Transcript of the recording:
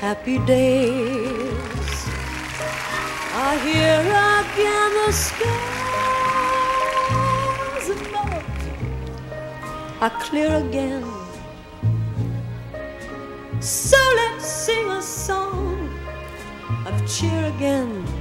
happy days I hear again. The skies above are clear again. So let's sing a song of cheer again.